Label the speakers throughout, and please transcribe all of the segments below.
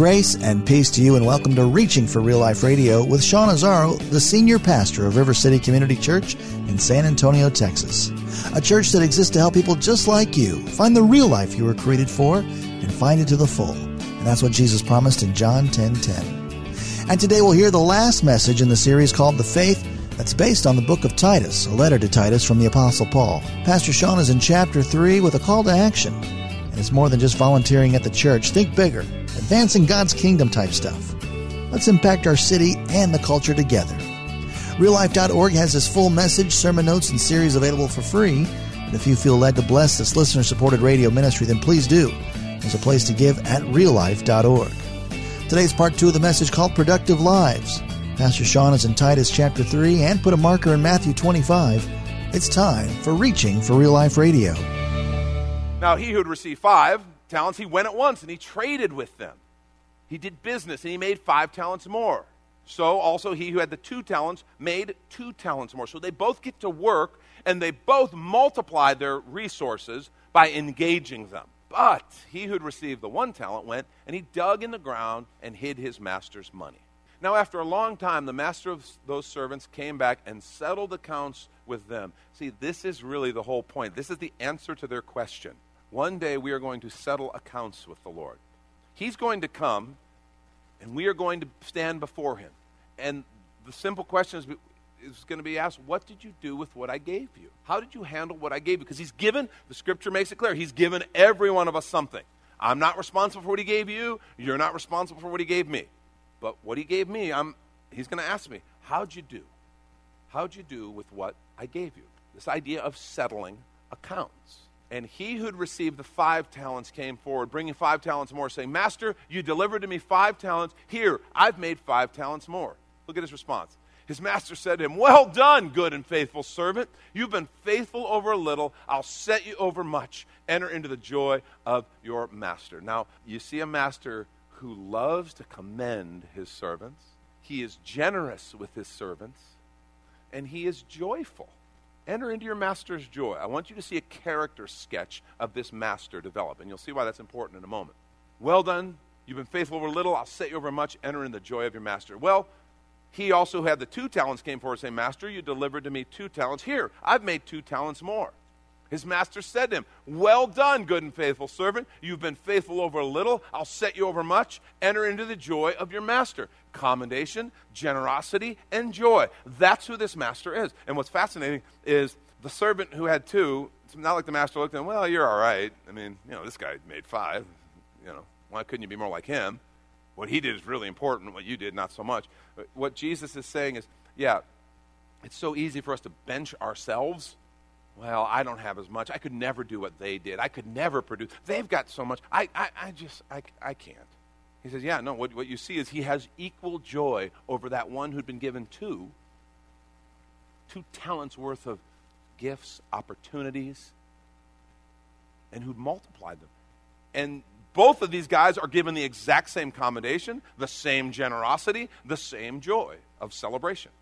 Speaker 1: Grace and peace to you, and welcome to Reaching for Real Life Radio with Sean Azzaro, the senior pastor of River City Community Church in San Antonio, Texas. A church that exists to help people just like you find the real life you were created for and find it to the full. And that's what Jesus promised in John 10 10. And today we'll hear the last message in the series called The Faith that's based on the book of Titus, a letter to Titus from the Apostle Paul. Pastor Sean is in chapter 3 with a call to action. It's more than just volunteering at the church. Think bigger advancing God's kingdom type stuff. Let's impact our city and the culture together. RealLife.org has this full message, sermon notes, and series available for free. And if you feel led to bless this listener supported radio ministry, then please do. There's a place to give at reallife.org. Today's part two of the message called Productive Lives. Pastor Sean is in Titus chapter 3 and put a marker in Matthew 25. It's time for Reaching for Real Life Radio.
Speaker 2: Now, he who had received five talents, he went at once and he traded with them. He did business and he made five talents more. So also he who had the two talents made two talents more. So they both get to work and they both multiply their resources by engaging them. But he who had received the one talent went and he dug in the ground and hid his master's money. Now, after a long time, the master of those servants came back and settled accounts with them. See, this is really the whole point. This is the answer to their question. One day we are going to settle accounts with the Lord. He's going to come, and we are going to stand before Him. And the simple question is, is going to be asked, What did you do with what I gave you? How did you handle what I gave you? Because He's given, the scripture makes it clear, He's given every one of us something. I'm not responsible for what He gave you. You're not responsible for what He gave me. But what He gave me, I'm, He's going to ask me, How'd you do? How'd you do with what I gave you? This idea of settling accounts. And he who'd received the five talents came forward, bringing five talents more, saying, Master, you delivered to me five talents. Here, I've made five talents more. Look at his response. His master said to him, Well done, good and faithful servant. You've been faithful over a little. I'll set you over much. Enter into the joy of your master. Now, you see a master who loves to commend his servants, he is generous with his servants, and he is joyful. Enter into your master's joy. I want you to see a character sketch of this master develop, and you'll see why that's important in a moment. Well done. You've been faithful over little. I'll set you over much. Enter in the joy of your master. Well, he also had the two talents came forward saying, Master, you delivered to me two talents. Here, I've made two talents more. His master said to him, Well done, good and faithful servant. You've been faithful over a little. I'll set you over much. Enter into the joy of your master. Commendation, generosity, and joy. That's who this master is. And what's fascinating is the servant who had two, it's not like the master looked at him, Well, you're all right. I mean, you know, this guy made five. You know, why couldn't you be more like him? What he did is really important. What you did, not so much. What Jesus is saying is, yeah, it's so easy for us to bench ourselves well, I don't have as much. I could never do what they did. I could never produce. They've got so much. I, I, I just, I, I can't. He says, yeah, no, what, what you see is he has equal joy over that one who'd been given two, two talents worth of gifts, opportunities, and who'd multiplied them. And both of these guys are given the exact same commendation, the same generosity, the same joy of celebration.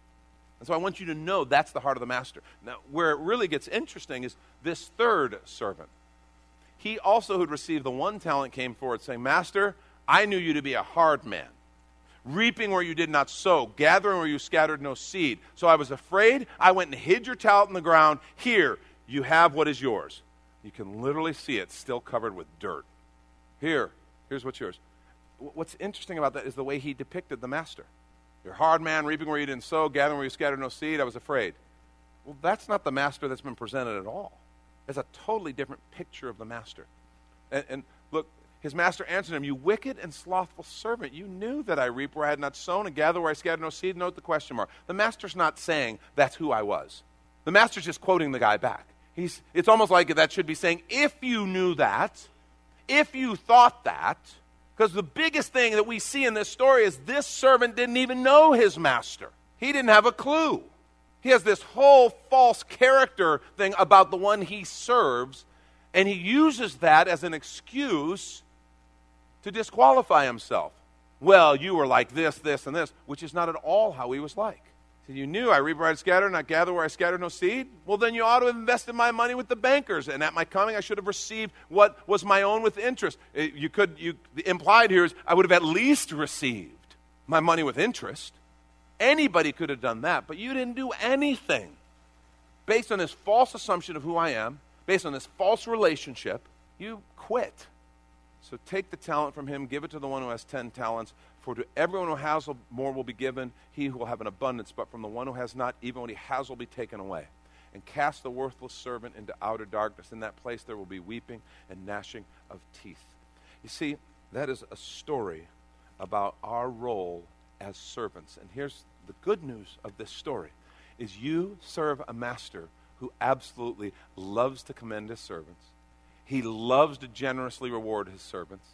Speaker 2: And so I want you to know that's the heart of the master. Now, where it really gets interesting is this third servant. He also, who'd received the one talent, came forward saying, Master, I knew you to be a hard man, reaping where you did not sow, gathering where you scattered no seed. So I was afraid. I went and hid your talent in the ground. Here, you have what is yours. You can literally see it still covered with dirt. Here, here's what's yours. What's interesting about that is the way he depicted the master. You're a hard man, reaping where you didn't sow, gathering where you scattered no seed. I was afraid. Well, that's not the master that's been presented at all. It's a totally different picture of the master. And, and look, his master answered him, You wicked and slothful servant, you knew that I reap where I had not sown and gather where I scattered no seed. Note the question mark. The master's not saying that's who I was. The master's just quoting the guy back. He's, it's almost like that should be saying, If you knew that, if you thought that, because the biggest thing that we see in this story is this servant didn't even know his master. He didn't have a clue. He has this whole false character thing about the one he serves, and he uses that as an excuse to disqualify himself. Well, you were like this, this, and this, which is not at all how he was like. You knew I reap where I scatter, I gather where I scatter no seed. Well, then you ought to have invested my money with the bankers, and at my coming I should have received what was my own with interest. Uh, you could, you, implied here is I would have at least received my money with interest. Anybody could have done that, but you didn't do anything. Based on this false assumption of who I am, based on this false relationship, you quit. So take the talent from him, give it to the one who has 10 talents. For to everyone who has more will be given, he who will have an abundance. But from the one who has not, even what he has will be taken away. And cast the worthless servant into outer darkness. In that place there will be weeping and gnashing of teeth. You see, that is a story about our role as servants. And here's the good news of this story is you serve a master who absolutely loves to commend his servants. He loves to generously reward his servants.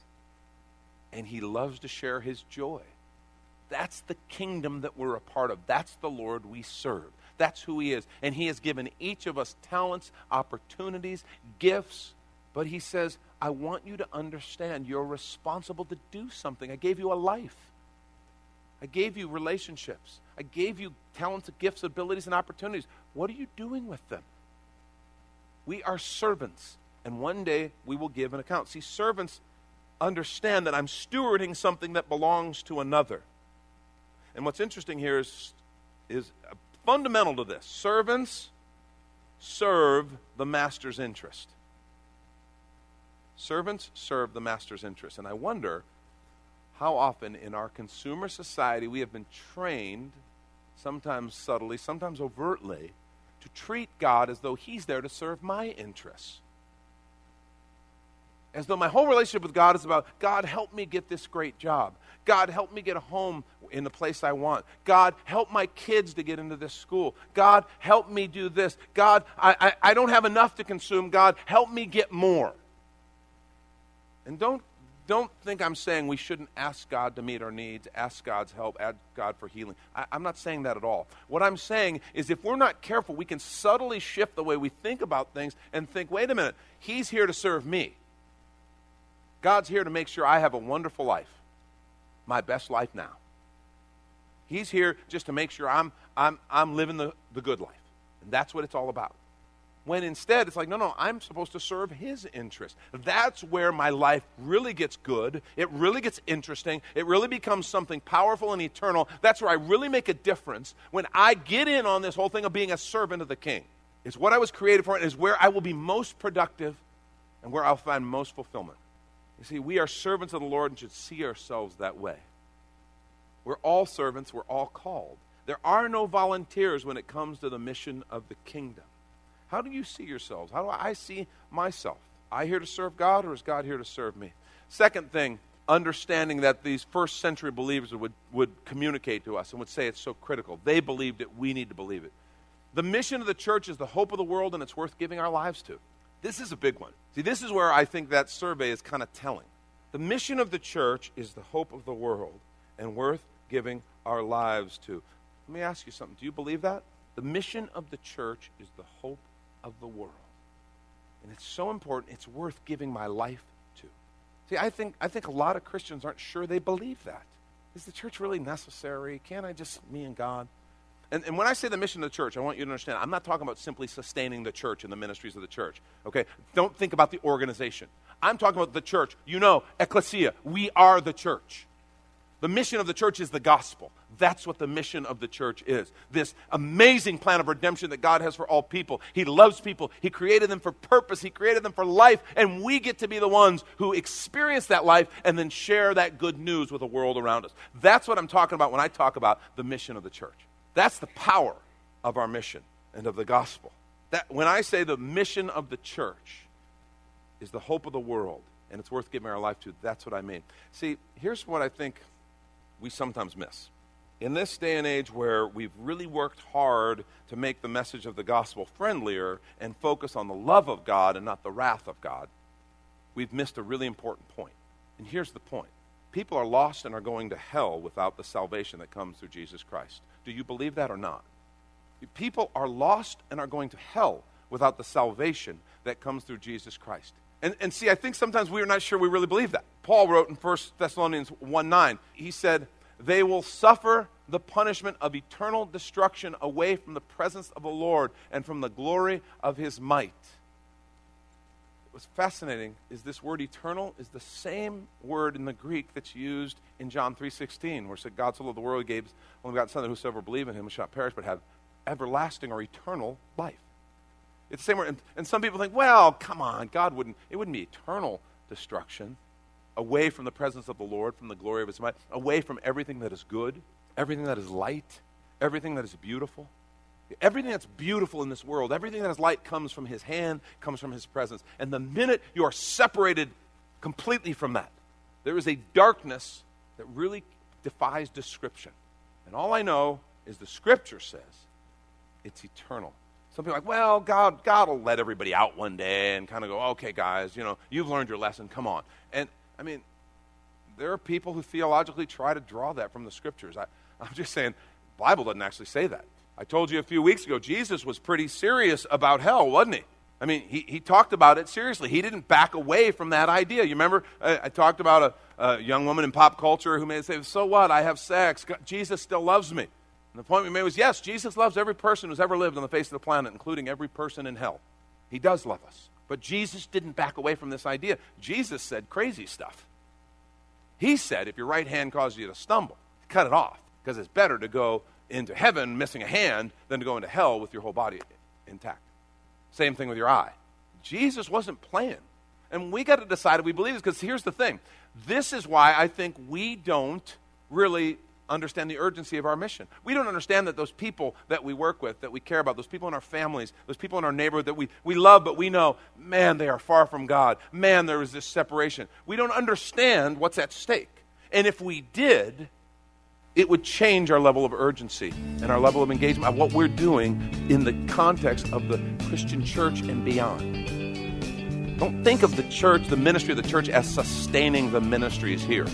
Speaker 2: And he loves to share his joy. That's the kingdom that we're a part of. That's the Lord we serve. That's who he is. And he has given each of us talents, opportunities, gifts. But he says, I want you to understand you're responsible to do something. I gave you a life. I gave you relationships. I gave you talents, gifts, abilities, and opportunities. What are you doing with them? We are servants, and one day we will give an account. See, servants understand that I'm stewarding something that belongs to another. And what's interesting here is, is fundamental to this servants serve the master's interest. Servants serve the master's interest. And I wonder how often in our consumer society we have been trained, sometimes subtly, sometimes overtly, to treat God as though He's there to serve my interests. As though my whole relationship with God is about God, help me get this great job. God, help me get a home in the place I want. God, help my kids to get into this school. God, help me do this. God, I, I, I don't have enough to consume. God, help me get more. And don't don't think I'm saying we shouldn't ask God to meet our needs, ask God's help, ask God for healing. I, am not saying that at all. What I'm saying is if we're not careful, we can subtly shift the way we think about things and think, wait a minute, He's here to serve me. God's here to make sure I have a wonderful life, my best life now. He's here just to make sure I'm, I'm, I'm living the, the good life. And that's what it's all about. When instead, it's like, no, no, I'm supposed to serve his interest. That's where my life really gets good. It really gets interesting. It really becomes something powerful and eternal. That's where I really make a difference when I get in on this whole thing of being a servant of the king. It's what I was created for, and is where I will be most productive and where I'll find most fulfillment. You see, we are servants of the Lord and should see ourselves that way. We're all servants, we're all called. There are no volunteers when it comes to the mission of the kingdom. How do you see yourselves? How do I see myself? I here to serve God, or is God here to serve me? Second thing, understanding that these first century believers would, would communicate to us and would say it's so critical. They believed it, we need to believe it. The mission of the church is the hope of the world, and it's worth giving our lives to. This is a big one. See, this is where I think that survey is kind of telling. The mission of the church is the hope of the world and worth giving our lives to. Let me ask you something. Do you believe that? The mission of the church is the hope of the world. And it's so important, it's worth giving my life to. See, I think, I think a lot of Christians aren't sure they believe that. Is the church really necessary? Can't I just, me and God? And, and when I say the mission of the church, I want you to understand, I'm not talking about simply sustaining the church and the ministries of the church. Okay? Don't think about the organization. I'm talking about the church. You know, ecclesia, we are the church. The mission of the church is the gospel. That's what the mission of the church is. This amazing plan of redemption that God has for all people. He loves people. He created them for purpose. He created them for life. And we get to be the ones who experience that life and then share that good news with the world around us. That's what I'm talking about when I talk about the mission of the church. That's the power of our mission and of the gospel. That, when I say the mission of the church is the hope of the world and it's worth giving our life to, that's what I mean. See, here's what I think we sometimes miss in this day and age where we've really worked hard to make the message of the gospel friendlier and focus on the love of God and not the wrath of God, we've missed a really important point. And here's the point people are lost and are going to hell without the salvation that comes through Jesus Christ. Do you believe that or not? People are lost and are going to hell without the salvation that comes through Jesus Christ. And, and see, I think sometimes we're not sure we really believe that. Paul wrote in 1 Thessalonians 1 9, he said, they will suffer the punishment of eternal destruction away from the presence of the Lord and from the glory of his might. What's fascinating is this word eternal is the same word in the Greek that's used in John 3.16, where it said, God so loved the world, gave only begotten Son, that whosoever believe in him shall not perish, but have everlasting or eternal life. It's the same word. And, and some people think, well, come on, God wouldn't, it wouldn't be eternal destruction away from the presence of the Lord, from the glory of his might, away from everything that is good, everything that is light, everything that is beautiful. Everything that's beautiful in this world, everything that is light comes from his hand, comes from his presence. And the minute you are separated completely from that, there is a darkness that really defies description. And all I know is the scripture says it's eternal. Some people are like, well, God, God will let everybody out one day and kind of go, okay, guys, you know, you've learned your lesson, come on. And I mean, there are people who theologically try to draw that from the scriptures. I, I'm just saying, Bible doesn't actually say that. I told you a few weeks ago, Jesus was pretty serious about hell, wasn't he? I mean, he, he talked about it seriously. He didn't back away from that idea. You remember, I, I talked about a, a, young woman in pop culture who may say, So what? I have sex. God, Jesus still loves me. And the point we made was yes, Jesus loves every person who's ever lived on the face of the planet, including every person in hell. He does love us. But Jesus didn't back away from this idea. Jesus said crazy stuff. He said, if your right hand causes you to stumble, cut it off, because it's better to go into heaven missing a hand than to go into hell with your whole body intact. Same thing with your eye. Jesus wasn't playing. And we got to decide if we believe this, because here's the thing. This is why I think we don't really understand the urgency of our mission. We don't understand that those people that we work with, that we care about, those people in our families, those people in our neighborhood that we, we love, but we know, man, they are far from God. Man, there is this separation. We don't understand what's at stake. And if we did, it would change our level of urgency and our level of engagement of what we're doing in the context of the Christian church and beyond. Don't think of the church, the ministry of the church, as sustaining the ministries here.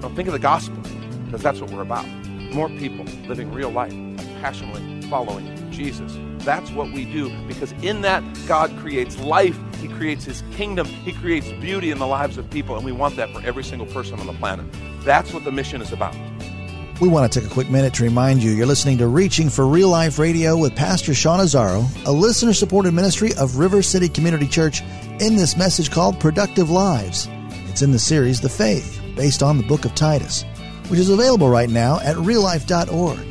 Speaker 2: Don't think of the gospel because that's what we're about. More people living real life, passionately following Jesus. That's what we do because in that, God creates life, He creates His kingdom, He creates beauty in the lives of people, and we want that for every single person on the planet. That's what the mission is about.
Speaker 1: We want to take a quick minute to remind you you're listening to Reaching for Real Life Radio with Pastor Sean Azzaro, a listener supported ministry of River City Community Church, in this message called Productive Lives. It's in the series The Faith, based on the book of Titus which is available right now at reallife.org.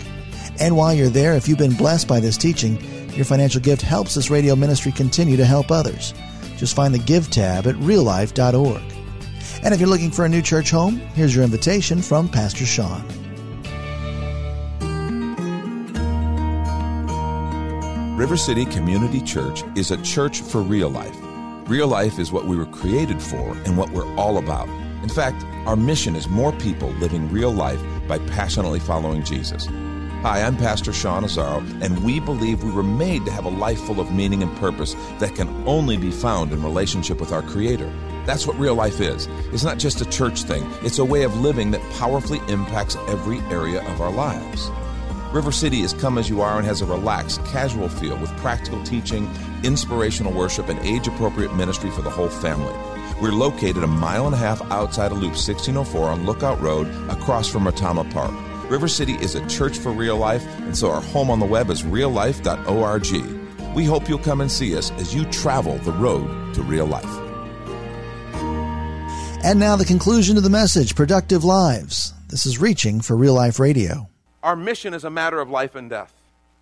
Speaker 1: And while you're there, if you've been blessed by this teaching, your financial gift helps this radio ministry continue to help others. Just find the Give tab at reallife.org. And if you're looking for a new church home, here's your invitation from Pastor Sean.
Speaker 3: River City Community Church is a church for real life. Real life is what we were created for and what we're all about. In fact, our mission is more people living real life by passionately following Jesus. Hi, I'm Pastor Sean Azzaro, and we believe we were made to have a life full of meaning and purpose that can only be found in relationship with our Creator. That's what real life is. It's not just a church thing, it's a way of living that powerfully impacts every area of our lives. River City is come as you are and has a relaxed, casual feel with practical teaching, inspirational worship, and age appropriate ministry for the whole family. We're located a mile and a half outside of Loop 1604 on Lookout Road across from Retama Park. River City is a church for real life, and so our home on the web is reallife.org. We hope you'll come and see us as you travel the road to real life.
Speaker 1: And now the conclusion of the message Productive Lives. This is Reaching for Real Life Radio.
Speaker 2: Our mission is a matter of life and death.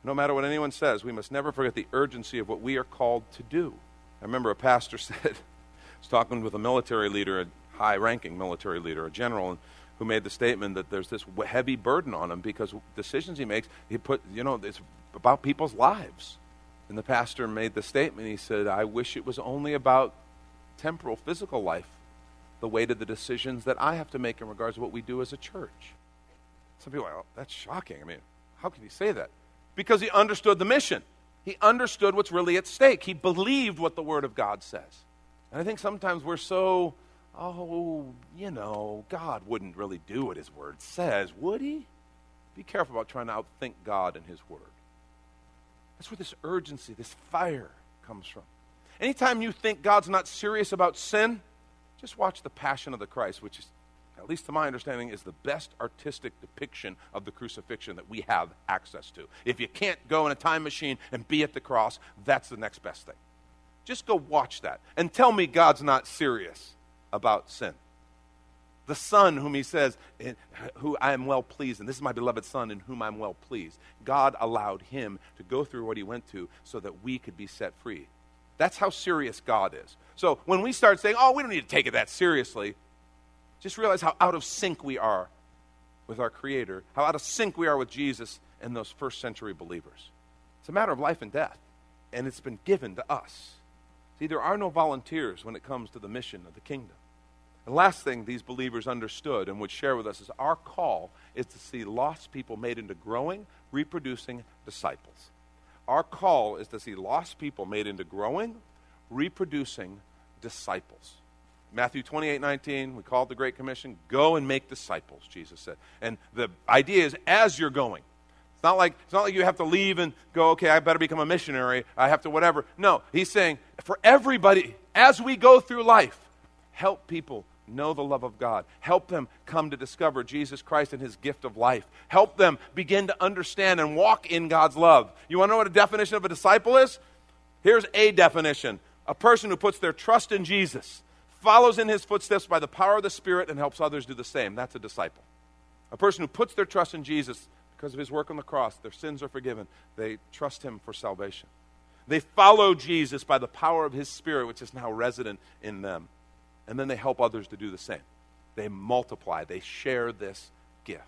Speaker 2: No matter what anyone says, we must never forget the urgency of what we are called to do. I remember a pastor said, was talking with a military leader, a high ranking military leader, a general, who made the statement that there's this heavy burden on him because decisions he makes, he put, you know, it's about people's lives. And the pastor made the statement, he said, I wish it was only about temporal, physical life, the weight of the decisions that I have to make in regards to what we do as a church. Some people are like, oh, that's shocking. I mean, how can he say that? Because he understood the mission. He understood what's really at stake. He believed what the Word of God says. And I think sometimes we're so, oh, you know, God wouldn't really do what His Word says, would He? Be careful about trying to outthink God and His Word. That's where this urgency, this fire comes from. Anytime you think God's not serious about sin, just watch The Passion of the Christ, which is at least to my understanding, is the best artistic depiction of the crucifixion that we have access to. If you can't go in a time machine and be at the cross, that's the next best thing. Just go watch that and tell me God's not serious about sin. The Son, whom He says, who I am well pleased, and this is my beloved Son in whom I'm well pleased. God allowed Him to go through what He went to so that we could be set free. That's how serious God is. So when we start saying, oh, we don't need to take it that seriously, just realize how out of sync we are with our Creator, how out of sync we are with Jesus and those first century believers. It's a matter of life and death, and it's been given to us. See, there are no volunteers when it comes to the mission of the kingdom. The last thing these believers understood and would share with us is our call is to see lost people made into growing, reproducing disciples. Our call is to see lost people made into growing, reproducing disciples. Matthew 28 19, we call it the Great Commission go and make disciples, Jesus said. And the idea is as you're going. It's not like it's not like you have to leave and go, okay, I better become a missionary. I have to whatever. No, he's saying for everybody, as we go through life, help people know the love of God. Help them come to discover Jesus Christ and his gift of life. Help them begin to understand and walk in God's love. You want to know what a definition of a disciple is? Here's a definition a person who puts their trust in Jesus follows in his footsteps by the power of the Spirit and helps others do the same. That's a disciple. A person who puts their trust in Jesus because of his work on the cross, their sins are forgiven. They trust him for salvation. They follow Jesus by the power of his Spirit, which is now resident in them. And then they help others to do the same. They multiply, they share this gift.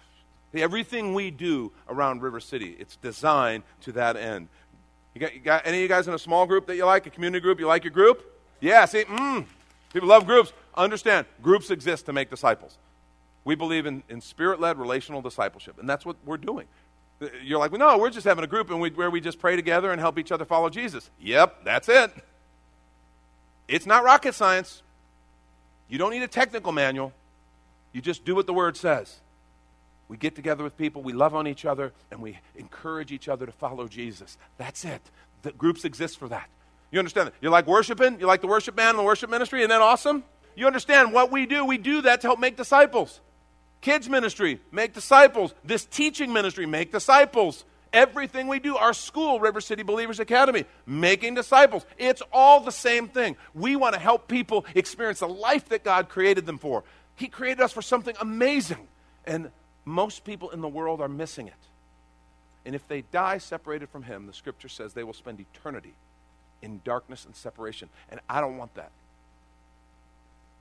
Speaker 2: Everything we do around River City, it's designed to that end. You got, you got any of you guys in a small group that you like, a community group? You like your group? Yeah, see, mm, People love groups. Understand, groups exist to make disciples. We believe in, in spirit led relational discipleship, and that's what we're doing. You're like, well, no, we're just having a group and we, where we just pray together and help each other follow Jesus. Yep, that's it. It's not rocket science. You don't need a technical manual. You just do what the Word says. We get together with people, we love on each other, and we encourage each other to follow Jesus. That's it. The groups exist for that. You understand that? You like worshiping? You like the worship band and the worship ministry? Isn't that awesome? You understand what we do? We do that to help make disciples. Kids ministry, make disciples. This teaching ministry, make disciples. Everything we do, our school, River City Believers Academy, making disciples. It's all the same thing. We want to help people experience the life that God created them for. He created us for something amazing. And most people in the world are missing it. And if they die separated from Him, the scripture says they will spend eternity in darkness and separation. And I don't want that.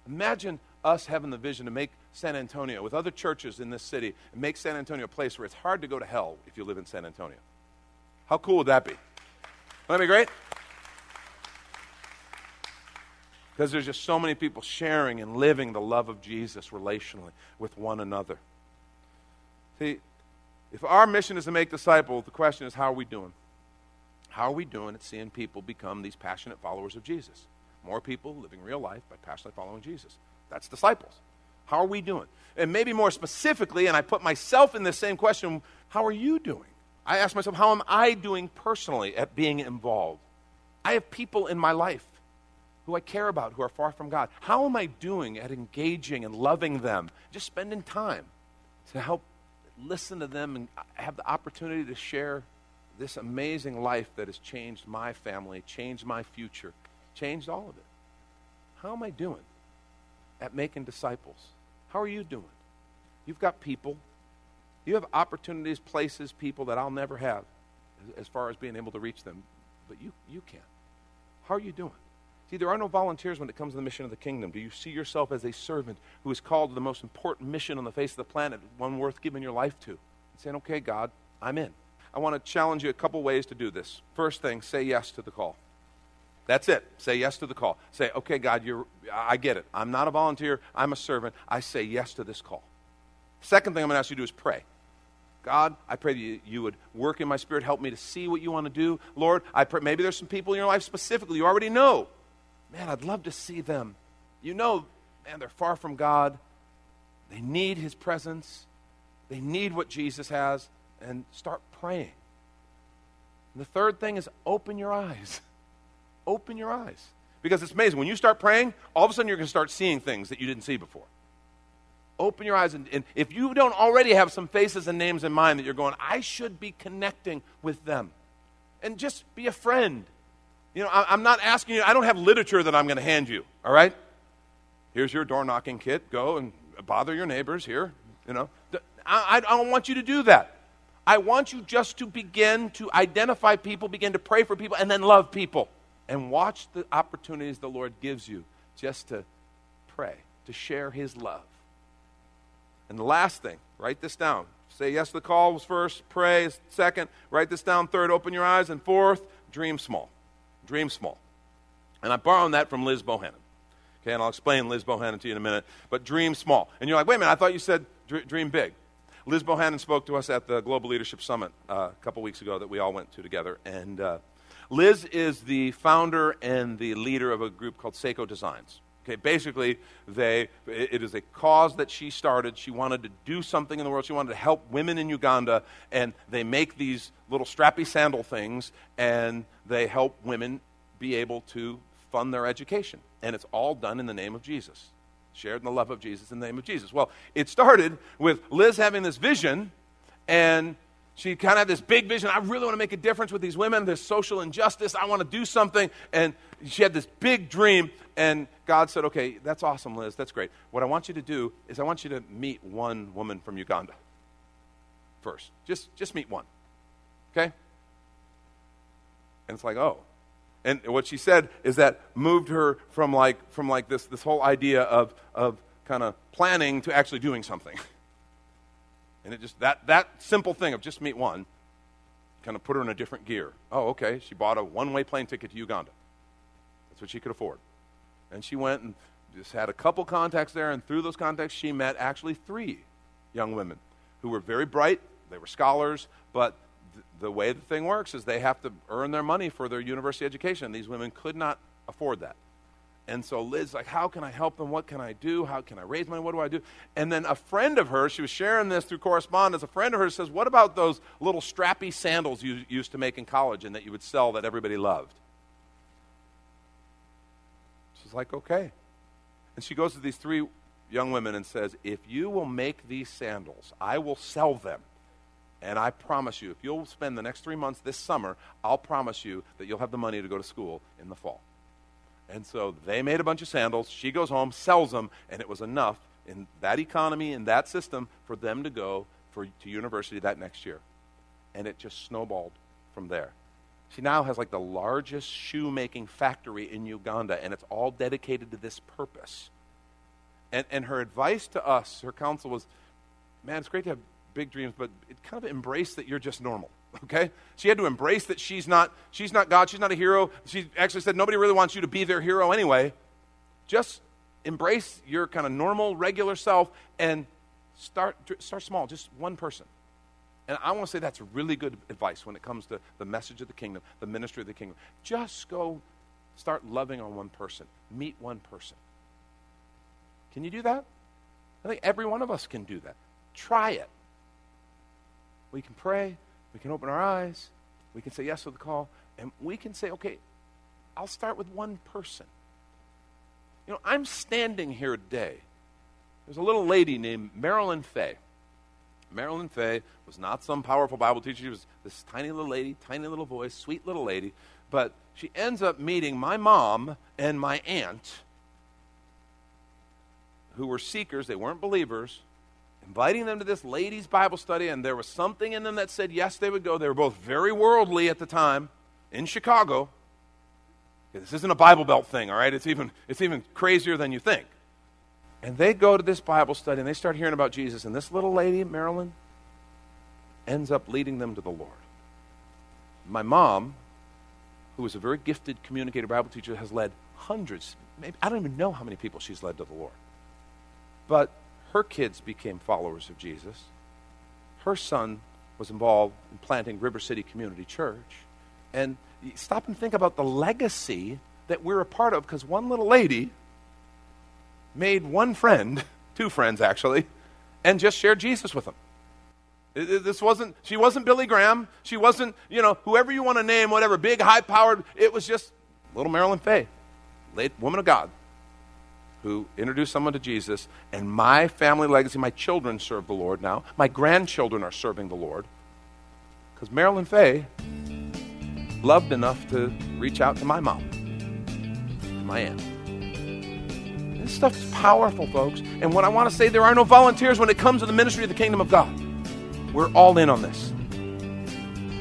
Speaker 2: Imagine us having the vision to make San Antonio, with other churches in this city, and make San Antonio a place where it's hard to go to hell if you live in San Antonio. How cool would that be? Wouldn't that be great? Because there's just so many people sharing and living the love of Jesus relationally with one another. See, if our mission is to make disciples, the question is how are we doing? How are we doing at seeing people become these passionate followers of Jesus? More people living real life by passionately following Jesus. That's disciples. How are we doing? And maybe more specifically, and I put myself in the same question, how are you doing? I ask myself, how am I doing personally at being involved? I have people in my life who I care about who are far from God. How am I doing at engaging and loving them? Just spending time to help listen to them and have the opportunity to share this amazing life that has changed my family, changed my future, changed all of it. How am I doing at making disciples? How are you doing? You've got people. You have opportunities, places, people that I'll never have as far as being able to reach them, but you, you can. How are you doing? See, there are no volunteers when it comes to the mission of the kingdom. Do you see yourself as a servant who is called to the most important mission on the face of the planet, one worth giving your life to? And saying, okay, God, I'm in. I want to challenge you a couple ways to do this. First thing, say yes to the call. That's it. Say yes to the call. Say, okay, God, you're, I get it. I'm not a volunteer. I'm a servant. I say yes to this call. Second thing I'm going to ask you to do is pray. God, I pray that you, would work in my spirit, help me to see what you want to do. Lord, I pray maybe there's some people in your life specifically you already know. Man, I'd love to see them. You know, man, they're far from God. They need his presence. They need what Jesus has and start praying. And the third thing is open your eyes. open your eyes. Because it's amazing. When you start praying, all of a sudden you're going to start seeing things that you didn't see before. open your eyes. And, and if you don't already have some faces and names in mind that you're going, I should be connecting with them. And just be a friend. You know, I, I'm not asking you, I don't have literature that I'm going to hand you, all right? Here's your door knocking kit. Go and bother your neighbors here. You know, I, I don't want you to do that. I want you just to begin to identify people, begin to pray for people, and then love people. And watch the opportunities the Lord gives you just to pray, to share His love. And the last thing, write this down. Say yes to the call was first, pray second, write this down third, open your eyes, and fourth, dream small. Dream small. And I'm borrowing that from Liz Bohannon. Okay, and I'll explain Liz Bohannon to you in a minute. But dream small. And you're like, wait a minute, I thought you said dream big. Liz Bohannon spoke to us at the Global Leadership Summit uh, a couple weeks ago that we all went to together. And uh, Liz is the founder and the leader of a group called Sseko Designs. Okay, basically, they, it is a cause that she started. She wanted to do something in the world. She wanted to help women in Uganda, and they make these little strappy sandal things, and they help women be able to fund their education. And it's all done in the name of Jesus shared in the love of Jesus in the name of Jesus. Well, it started with Liz having this vision, and she kind of had this big vision. I really want to make a difference with these women. this social injustice. I want to do something. And she had this big dream, and God said, Okay, that's awesome, Liz. That's great. What I want you to do is I want you to meet one woman from Uganda first. Just, just meet one. Okay? And it's like, oh, and what she said is that moved her from like, from like this, this whole idea of, of kind of planning to actually doing something. And it just, that, that simple thing of just meet one, kind of put her in a different gear. Oh, okay. She bought a one way plane ticket to Uganda. That's what she could afford. And she went and just had a couple contacts there, and through those contacts, she met actually three young women who were very bright. They were scholars, but the way the thing works is they have to earn their money for their university education. These women could not afford that. And so Liz, like, how can I help them? What can I do? How can I raise money? What do I do? And then a friend of hers, she was sharing this through correspondence. A friend of hers says, What about those little strappy sandals you used to make in college and that you would sell that everybody loved? She's like, Okay. And she goes to these three young women and says, If you will make these sandals, I will sell them and I promise you, if you'll spend the next three months this summer, I'll promise you that you'll have the money to go to school in the fall. And so they made a bunch of sandals. She goes home, sells them, and it was enough in that economy, in that system, for them to go for, to university that next year. And it just snowballed from there. She now has like the largest shoemaking factory in Uganda, and it's all dedicated to this purpose. And, and her advice to us, her counsel was man, it's great to have big dreams, but it kind of embrace that you're just normal. Okay? She had to embrace that she's not, she's not God, she's not a hero. She actually said, nobody really wants you to be their hero anyway. Just embrace your kind of normal, regular self and start, start small, just one person. And I want to say that's really good advice when it comes to the message of the kingdom, the ministry of the kingdom. Just go start loving on one person, meet one person. Can you do that? I think every one of us can do that. Try it. We can pray. We can open our eyes. We can say yes to the call. And we can say, okay, I'll start with one person. You know, I'm standing here today. There's a little lady named Marilyn Fay. Marilyn Fay was not some powerful Bible teacher. She was this tiny little lady, tiny little voice, sweet little lady. But she ends up meeting my mom and my aunt, who were seekers. They weren't believers inviting them to this ladies' Bible study, and there was something in them that said yes, they would go. They were both very worldly at the time in Chicago. This isn't a Bible Belt thing, all right? It's even, it's even crazier than you think. And they go to this Bible study and they start hearing about Jesus, and this little lady, Marilyn, ends up leading them to the Lord. My mom, who is a very gifted communicator, Bible teacher, has led hundreds, maybe, I don't even know how many people she's led to the Lord. But her kids became followers of Jesus. Her son was involved in planting River City Community Church. And stop and think about the legacy that we're a part of because one little lady made one friend, two friends actually, and just shared Jesus with them. This wasn't, she wasn't Billy Graham. She wasn't, you know, whoever you want to name, whatever, big, high powered. It was just little Marilyn Fay, late woman of God. Who introduced someone to Jesus, and my family legacy, my children serve the Lord now. My grandchildren are serving the Lord. Because Marilyn Faye loved enough to reach out to my mom, my aunt. This stuff is powerful, folks. And what I want to say, there are no volunteers when it comes to the ministry of the kingdom of God. We're all in on this.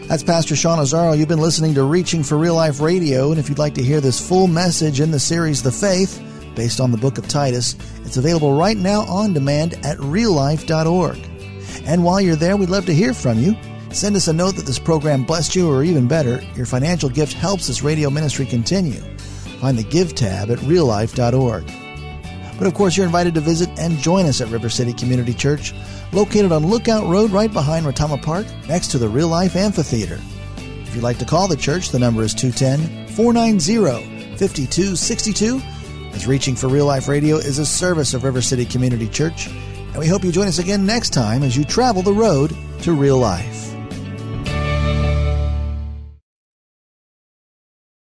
Speaker 1: That's Pastor Sean Azzaro. You've been listening to Reaching for Real Life Radio, and if you'd like to hear this full message in the series The Faith, based on the book of Titus, it's available right now on demand at reallife.org. And while you're there, we'd love to hear from you. Send us a note that this program blessed you, or even better, your financial gift helps this radio ministry continue. Find the Give tab at reallife.org. But of course, you're invited to visit and join us at River City Community Church, located on Lookout Road right behind Retama Park, next to the Real Life Amphitheater. If you'd like to call the church, the number is 210 490 5262. As Reaching for Real Life Radio is a service of River City Community Church, and we hope you join us again next time as you travel the road to real life.